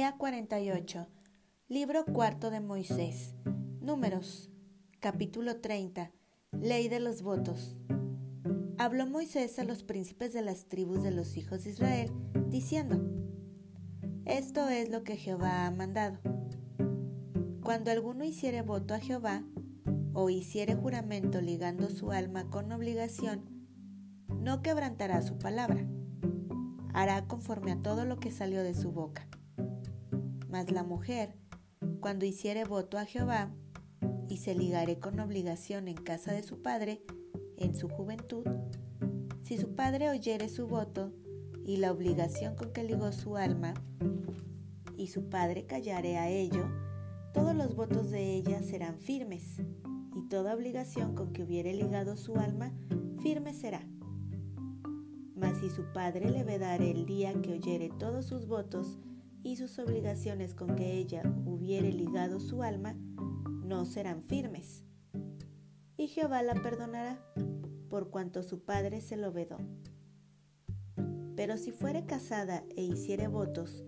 Día 48. Libro cuarto de Moisés. Números. Capítulo 30. Ley de los votos. Habló Moisés a los príncipes de las tribus de los hijos de Israel, diciendo, Esto es lo que Jehová ha mandado. Cuando alguno hiciere voto a Jehová, o hiciere juramento ligando su alma con obligación, no quebrantará su palabra. Hará conforme a todo lo que salió de su boca mas la mujer, cuando hiciere voto a Jehová, y se ligare con obligación en casa de su padre, en su juventud, si su padre oyere su voto y la obligación con que ligó su alma, y su padre callare a ello, todos los votos de ella serán firmes, y toda obligación con que hubiere ligado su alma, firme será. Mas si su padre le vedare el día que oyere todos sus votos, y sus obligaciones con que ella hubiere ligado su alma no serán firmes. Y Jehová la perdonará, por cuanto su padre se lo vedó. Pero si fuere casada e hiciere votos,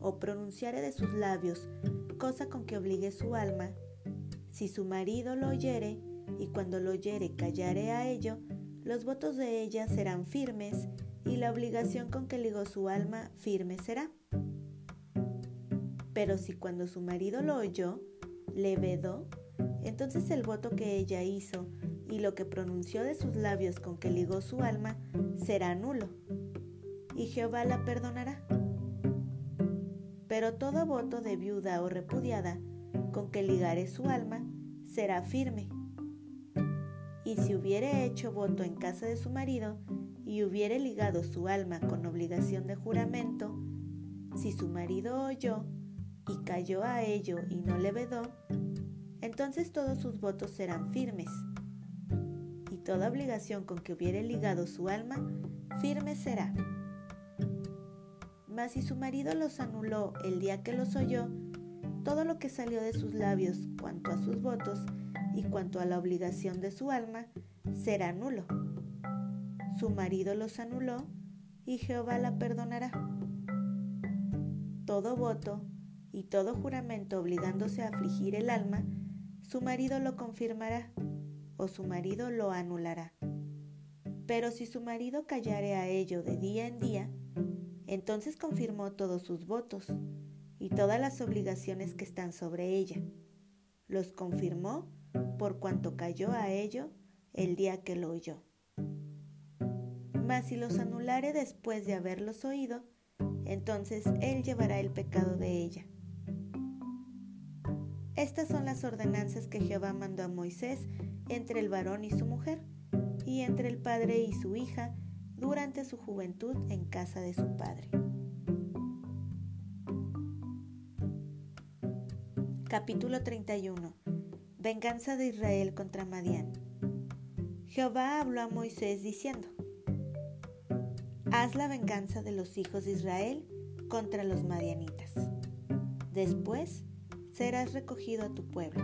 o pronunciare de sus labios cosa con que obligue su alma, si su marido lo oyere, y cuando lo oyere callare a ello, los votos de ella serán firmes, y la obligación con que ligó su alma firme será. Pero si cuando su marido lo oyó, le vedó, entonces el voto que ella hizo y lo que pronunció de sus labios con que ligó su alma será nulo, y Jehová la perdonará. Pero todo voto de viuda o repudiada con que ligare su alma será firme. Y si hubiere hecho voto en casa de su marido y hubiere ligado su alma con obligación de juramento, si su marido oyó y cayó a ello y no le vedó, entonces todos sus votos serán firmes, y toda obligación con que hubiere ligado su alma, firme será. Mas si su marido los anuló el día que los oyó, todo lo que salió de sus labios cuanto a sus votos y cuanto a la obligación de su alma, será nulo. Su marido los anuló y Jehová la perdonará. Todo voto y todo juramento obligándose a afligir el alma, su marido lo confirmará o su marido lo anulará. Pero si su marido callare a ello de día en día, entonces confirmó todos sus votos y todas las obligaciones que están sobre ella. Los confirmó por cuanto cayó a ello el día que lo oyó. Mas si los anulare después de haberlos oído, entonces él llevará el pecado de ella. Estas son las ordenanzas que Jehová mandó a Moisés entre el varón y su mujer, y entre el padre y su hija durante su juventud en casa de su padre. Capítulo 31 Venganza de Israel contra Madián Jehová habló a Moisés diciendo, Haz la venganza de los hijos de Israel contra los madianitas. Después serás recogido a tu pueblo.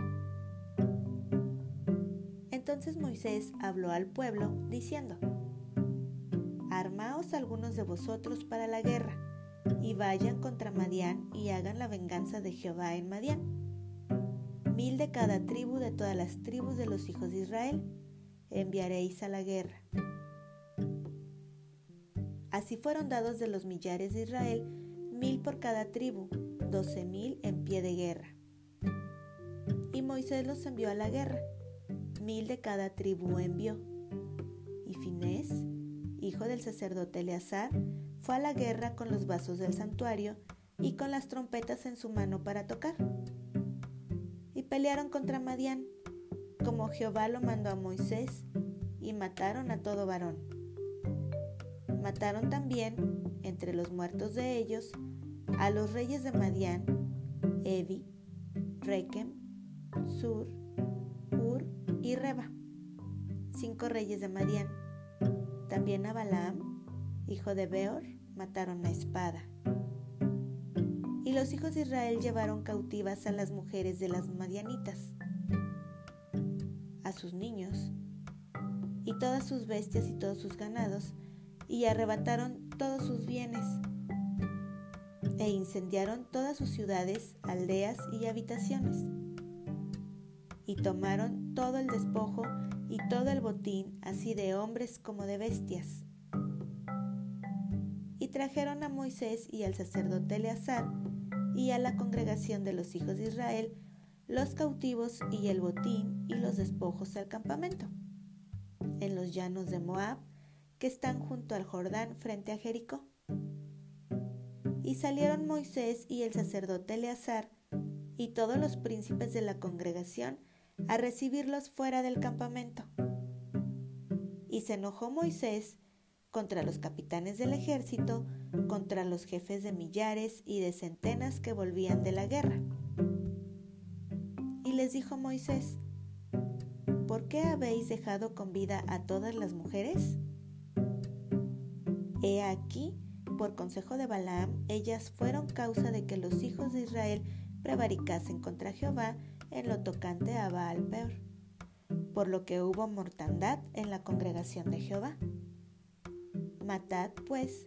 Entonces Moisés habló al pueblo, diciendo, Armaos algunos de vosotros para la guerra, y vayan contra Madián y hagan la venganza de Jehová en Madián. Mil de cada tribu de todas las tribus de los hijos de Israel enviaréis a la guerra. Así fueron dados de los millares de Israel mil por cada tribu, doce mil en pie de guerra. Y Moisés los envió a la guerra. Mil de cada tribu envió. Y Finés, hijo del sacerdote Eleazar, fue a la guerra con los vasos del santuario y con las trompetas en su mano para tocar. Y pelearon contra Madián, como Jehová lo mandó a Moisés, y mataron a todo varón. Mataron también, entre los muertos de ellos, a los reyes de Madián, Evi, Rekem, Sur, Ur y Reba, cinco reyes de Madián. También a Balaam, hijo de Beor, mataron a espada. Y los hijos de Israel llevaron cautivas a las mujeres de las madianitas, a sus niños, y todas sus bestias y todos sus ganados, y arrebataron todos sus bienes. e incendiaron todas sus ciudades, aldeas y habitaciones. Y tomaron todo el despojo y todo el botín, así de hombres como de bestias. Y trajeron a Moisés y al sacerdote Eleazar y a la congregación de los hijos de Israel los cautivos y el botín y los despojos al campamento, en los llanos de Moab, que están junto al Jordán frente a Jericó. Y salieron Moisés y el sacerdote Eleazar y todos los príncipes de la congregación a recibirlos fuera del campamento. Y se enojó Moisés contra los capitanes del ejército, contra los jefes de millares y de centenas que volvían de la guerra les dijo Moisés, ¿por qué habéis dejado con vida a todas las mujeres? He aquí, por consejo de Balaam, ellas fueron causa de que los hijos de Israel prevaricasen contra Jehová en lo tocante a Baal Peor, por lo que hubo mortandad en la congregación de Jehová. Matad, pues,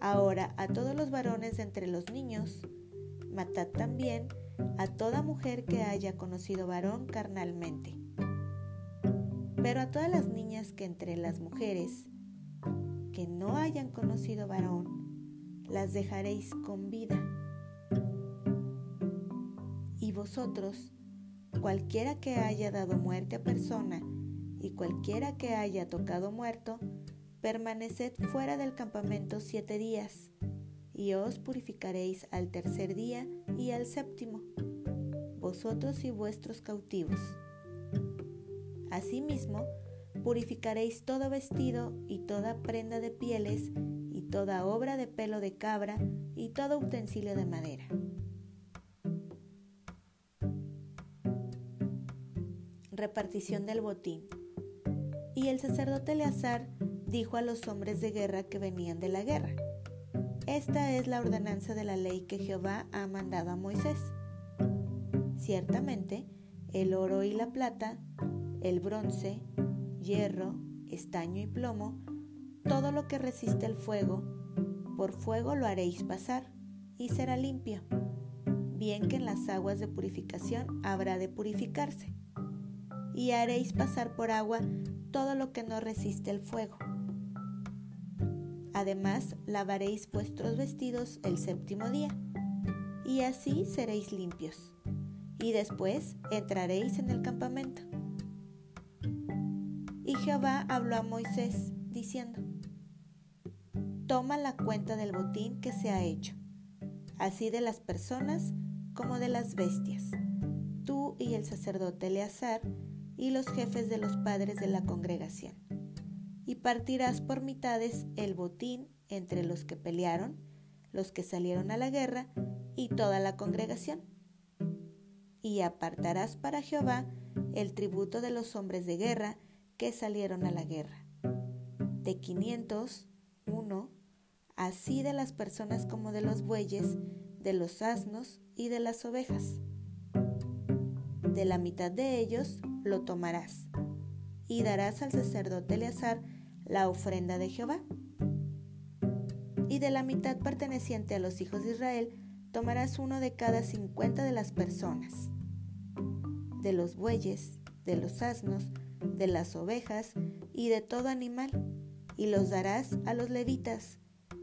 ahora a todos los varones de entre los niños, matad también a toda mujer que haya conocido varón carnalmente. Pero a todas las niñas que entre las mujeres que no hayan conocido varón, las dejaréis con vida. Y vosotros, cualquiera que haya dado muerte a persona y cualquiera que haya tocado muerto, permaneced fuera del campamento siete días y os purificaréis al tercer día y al séptimo, vosotros y vuestros cautivos. Asimismo, purificaréis todo vestido y toda prenda de pieles y toda obra de pelo de cabra y todo utensilio de madera. Repartición del botín. Y el sacerdote Eleazar dijo a los hombres de guerra que venían de la guerra, esta es la ordenanza de la ley que Jehová ha mandado a Moisés. Ciertamente, el oro y la plata, el bronce, hierro, estaño y plomo, todo lo que resiste el fuego, por fuego lo haréis pasar, y será limpio. Bien que en las aguas de purificación habrá de purificarse. Y haréis pasar por agua todo lo que no resiste el fuego Además, lavaréis vuestros vestidos el séptimo día, y así seréis limpios. Y después entraréis en el campamento. Y Jehová habló a Moisés, diciendo, Toma la cuenta del botín que se ha hecho, así de las personas como de las bestias, tú y el sacerdote Eleazar y los jefes de los padres de la congregación y partirás por mitades el botín entre los que pelearon, los que salieron a la guerra y toda la congregación. Y apartarás para Jehová el tributo de los hombres de guerra que salieron a la guerra. De quinientos, uno, así de las personas como de los bueyes, de los asnos y de las ovejas. De la mitad de ellos lo tomarás y darás al sacerdote Eleazar la ofrenda de Jehová. Y de la mitad perteneciente a los hijos de Israel tomarás uno de cada cincuenta de las personas, de los bueyes, de los asnos, de las ovejas y de todo animal, y los darás a los levitas,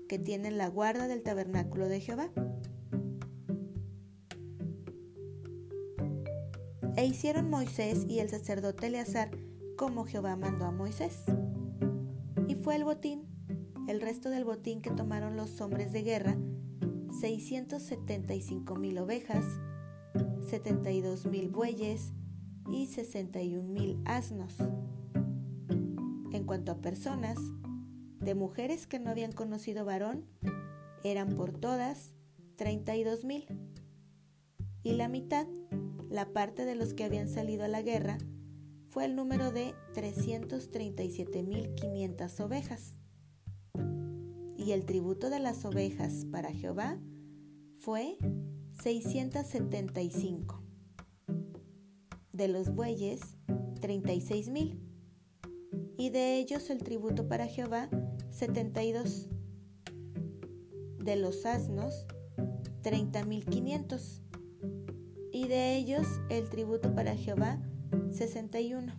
que tienen la guarda del tabernáculo de Jehová. E hicieron Moisés y el sacerdote Eleazar como Jehová mandó a Moisés. Y fue el botín, el resto del botín que tomaron los hombres de guerra, 675 mil ovejas, 72 mil bueyes y 61 mil asnos. En cuanto a personas, de mujeres que no habían conocido varón, eran por todas 32 mil. Y la mitad, la parte de los que habían salido a la guerra, fue el número de 337.500 ovejas. Y el tributo de las ovejas para Jehová fue 675. De los bueyes, 36.000. Y de ellos el tributo para Jehová, 72. De los asnos, 30.500. Y de ellos el tributo para Jehová, 61.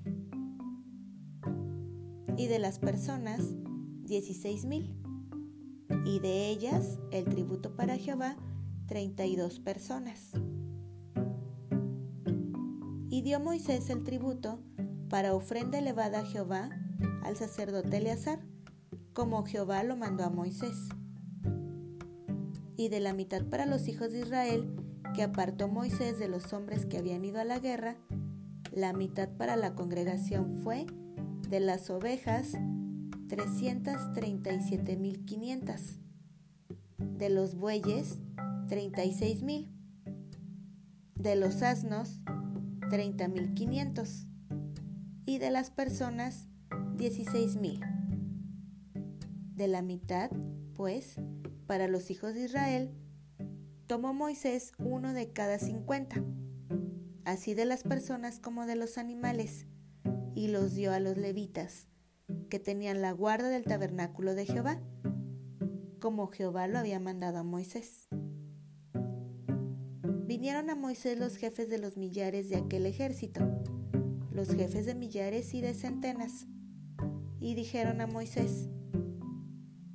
Y de las personas, 16.000. Y de ellas el tributo para Jehová, 32 personas. Y dio Moisés el tributo para ofrenda elevada a Jehová al sacerdote Eleazar, como Jehová lo mandó a Moisés. Y de la mitad para los hijos de Israel, que apartó Moisés de los hombres que habían ido a la guerra, la mitad para la congregación fue de las ovejas 337.500, de los bueyes 36.000, de los asnos 30.500 y de las personas 16.000. De la mitad, pues, para los hijos de Israel, tomó Moisés uno de cada cincuenta, así de las personas como de los animales, y los dio a los levitas, que tenían la guarda del tabernáculo de Jehová, como Jehová lo había mandado a Moisés. Vinieron a Moisés los jefes de los millares de aquel ejército, los jefes de millares y de centenas, y dijeron a Moisés,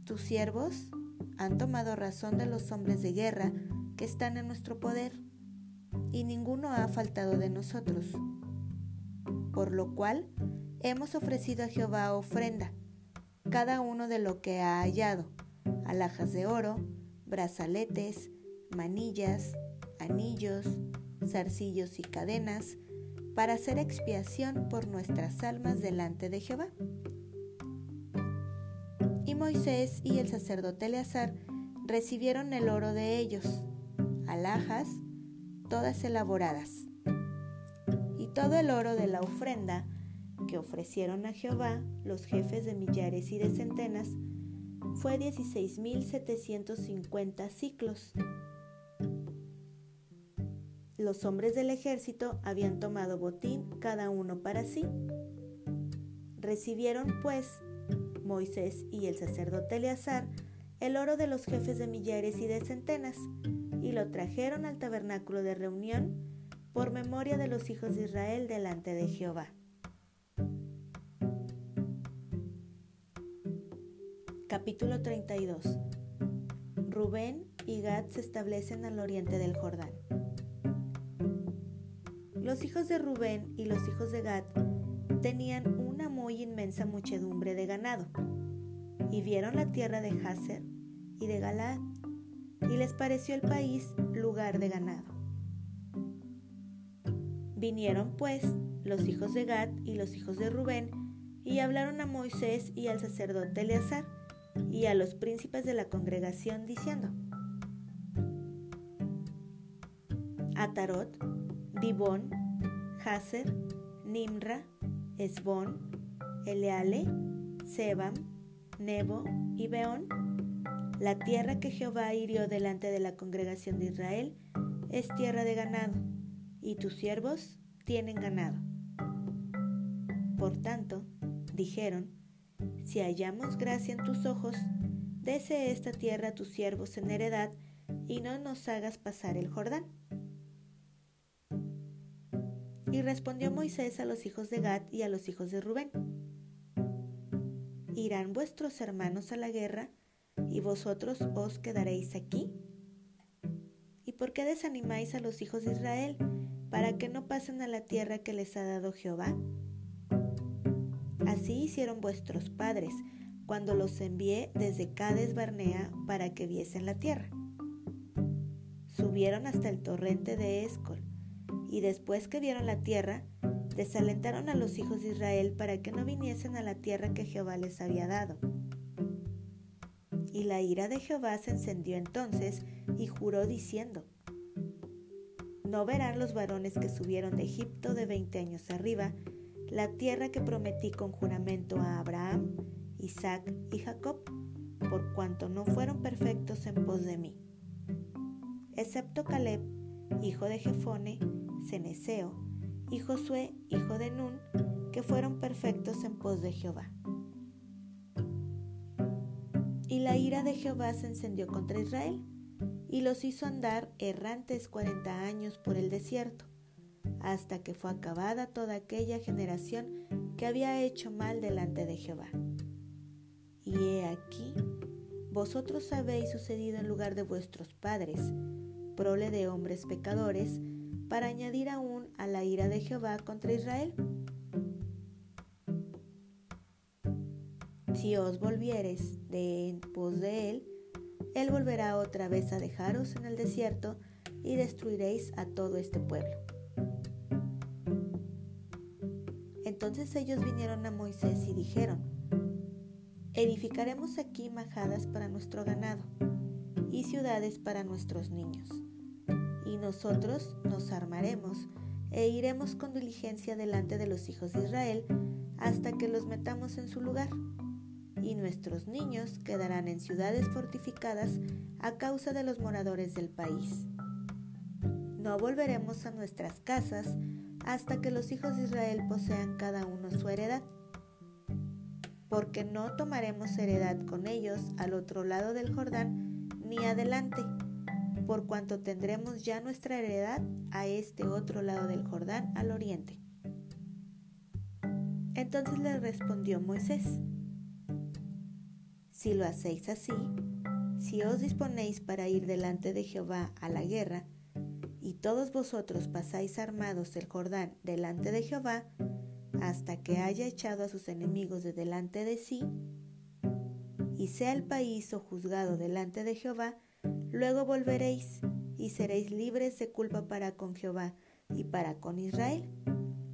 tus siervos han tomado razón de los hombres de guerra que están en nuestro poder, y ninguno ha faltado de nosotros. Por lo cual hemos ofrecido a Jehová ofrenda, cada uno de lo que ha hallado, alhajas de oro, brazaletes, manillas, anillos, zarcillos y cadenas, para hacer expiación por nuestras almas delante de Jehová. Y Moisés y el sacerdote Eleazar recibieron el oro de ellos, alhajas, todas elaboradas, y todo el oro de la ofrenda que ofrecieron a Jehová los jefes de millares y de centenas fue 16.750 ciclos los hombres del ejército habían tomado botín cada uno para sí. Recibieron pues Moisés y el sacerdote Eleazar el oro de los jefes de millares y de centenas, lo trajeron al tabernáculo de reunión por memoria de los hijos de Israel delante de Jehová. Capítulo 32 Rubén y Gad se establecen al oriente del Jordán. Los hijos de Rubén y los hijos de Gad tenían una muy inmensa muchedumbre de ganado, y vieron la tierra de Hazer y de Galaad, y les pareció el país lugar de ganado. Vinieron pues los hijos de Gad y los hijos de Rubén, y hablaron a Moisés y al sacerdote Eleazar, y a los príncipes de la congregación, diciendo, Atarot, Dibón, Hazer, Nimra, Esbón, Eleale, Sebam, Nebo y Beón. La tierra que Jehová hirió delante de la congregación de Israel es tierra de ganado, y tus siervos tienen ganado. Por tanto, dijeron, si hallamos gracia en tus ojos, dese esta tierra a tus siervos en heredad, y no nos hagas pasar el Jordán. Y respondió Moisés a los hijos de Gad y a los hijos de Rubén. ¿Irán vuestros hermanos a la guerra y vosotros os quedaréis aquí? ¿Y por qué desanimáis a los hijos de Israel para que no pasen a la tierra que les ha dado Jehová? Así hicieron vuestros padres cuando los envié desde Cades Barnea para que viesen la tierra. Subieron hasta el torrente de Escol y después que vieron la tierra, desalentaron a los hijos de Israel para que no viniesen a la tierra que Jehová les había dado. Y la ira de Jehová se encendió entonces y juró diciendo, No verán los varones que subieron de Egipto de veinte años arriba la tierra que prometí con juramento a Abraham, Isaac y Jacob, por cuanto no fueron perfectos en pos de mí, excepto Caleb, hijo de Jefone, Ceneseo, y Josué, hijo de Nun, que fueron perfectos en pos de Jehová. La ira de Jehová se encendió contra Israel, y los hizo andar errantes cuarenta años por el desierto, hasta que fue acabada toda aquella generación que había hecho mal delante de Jehová. Y he aquí, vosotros habéis sucedido en lugar de vuestros padres, prole de hombres pecadores, para añadir aún a la ira de Jehová contra Israel. Si os volviereis de en pos de él, él volverá otra vez a dejaros en el desierto y destruiréis a todo este pueblo. Entonces ellos vinieron a Moisés y dijeron, edificaremos aquí majadas para nuestro ganado y ciudades para nuestros niños. Y nosotros nos armaremos e iremos con diligencia delante de los hijos de Israel hasta que los metamos en su lugar nuestros niños quedarán en ciudades fortificadas a causa de los moradores del país. No volveremos a nuestras casas hasta que los hijos de Israel posean cada uno su heredad, porque no tomaremos heredad con ellos al otro lado del Jordán ni adelante, por cuanto tendremos ya nuestra heredad a este otro lado del Jordán al oriente. Entonces le respondió Moisés, si lo hacéis así, si os disponéis para ir delante de Jehová a la guerra, y todos vosotros pasáis armados el Jordán delante de Jehová, hasta que haya echado a sus enemigos de delante de sí, y sea el país o juzgado delante de Jehová, luego volveréis y seréis libres de culpa para con Jehová y para con Israel,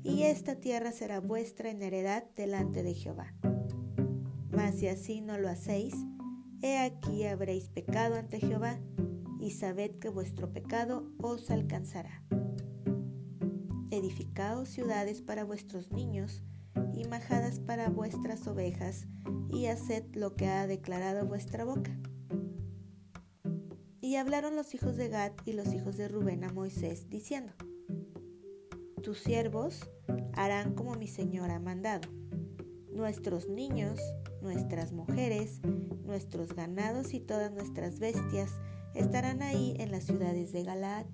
y esta tierra será vuestra en heredad delante de Jehová. Mas si así no lo hacéis, he aquí habréis pecado ante Jehová, y sabed que vuestro pecado os alcanzará. Edificaos ciudades para vuestros niños, y majadas para vuestras ovejas, y haced lo que ha declarado vuestra boca. Y hablaron los hijos de Gad y los hijos de Rubén a Moisés, diciendo, Tus siervos harán como mi Señor ha mandado. Nuestros niños nuestras mujeres, nuestros ganados y todas nuestras bestias estarán ahí en las ciudades de Galaad.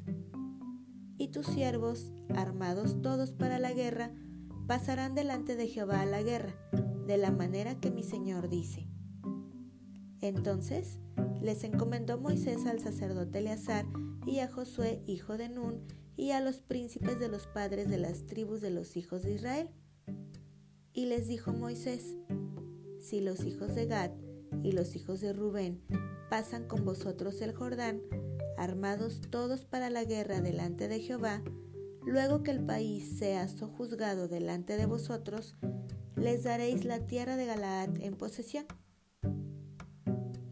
Y tus siervos, armados todos para la guerra, pasarán delante de Jehová a la guerra, de la manera que mi Señor dice. Entonces les encomendó Moisés al sacerdote Eleazar y a Josué, hijo de Nun, y a los príncipes de los padres de las tribus de los hijos de Israel. Y les dijo Moisés, si los hijos de Gad y los hijos de Rubén pasan con vosotros el Jordán, armados todos para la guerra delante de Jehová, luego que el país sea sojuzgado delante de vosotros, les daréis la tierra de Galaad en posesión.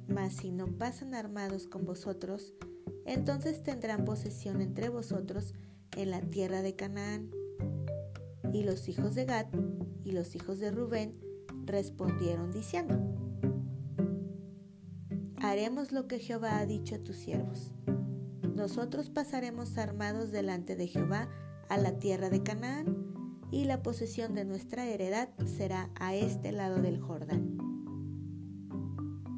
Mas si no pasan armados con vosotros, entonces tendrán posesión entre vosotros en la tierra de Canaán. Y los hijos de Gad y los hijos de Rubén respondieron diciendo, Haremos lo que Jehová ha dicho a tus siervos. Nosotros pasaremos armados delante de Jehová a la tierra de Canaán, y la posesión de nuestra heredad será a este lado del Jordán.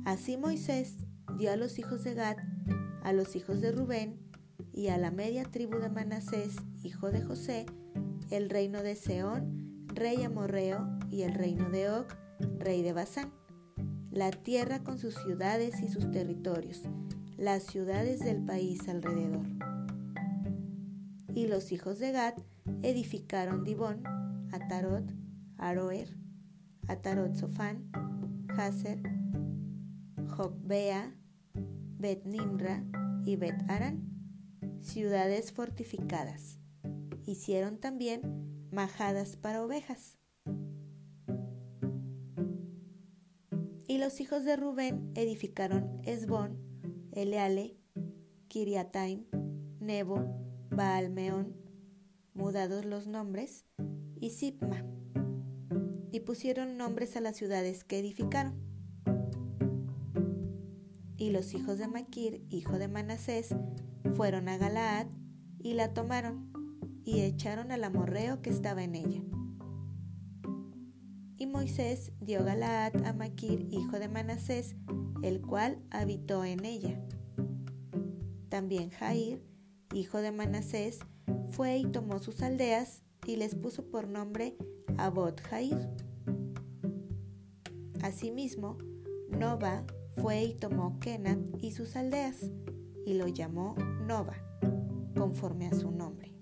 Así Moisés dio a los hijos de Gad, a los hijos de Rubén y a la media tribu de Manasés, hijo de José, el reino de Seón, rey amorreo, y el reino de Og, rey de Basán, la tierra con sus ciudades y sus territorios, las ciudades del país alrededor. Y los hijos de Gad edificaron Dibón, Atarot, Aroer, Atarot Sofán, Hazer, Jokbea, Bet Nimra y Bet Aran, ciudades fortificadas. Hicieron también majadas para ovejas. Y los hijos de Rubén edificaron Esbón, Eleale, Kiriataim, Nebo, Baalmeón, mudados los nombres, y Sipma, y pusieron nombres a las ciudades que edificaron. Y los hijos de Maquir, hijo de Manasés, fueron a Galaad y la tomaron, y echaron al amorreo que estaba en ella y Moisés dio Galaad a Maquir, hijo de Manasés, el cual habitó en ella. También Jair, hijo de Manasés, fue y tomó sus aldeas y les puso por nombre Abot Jair. Asimismo, Nova fue y tomó Kenat y sus aldeas y lo llamó Nova, conforme a su nombre.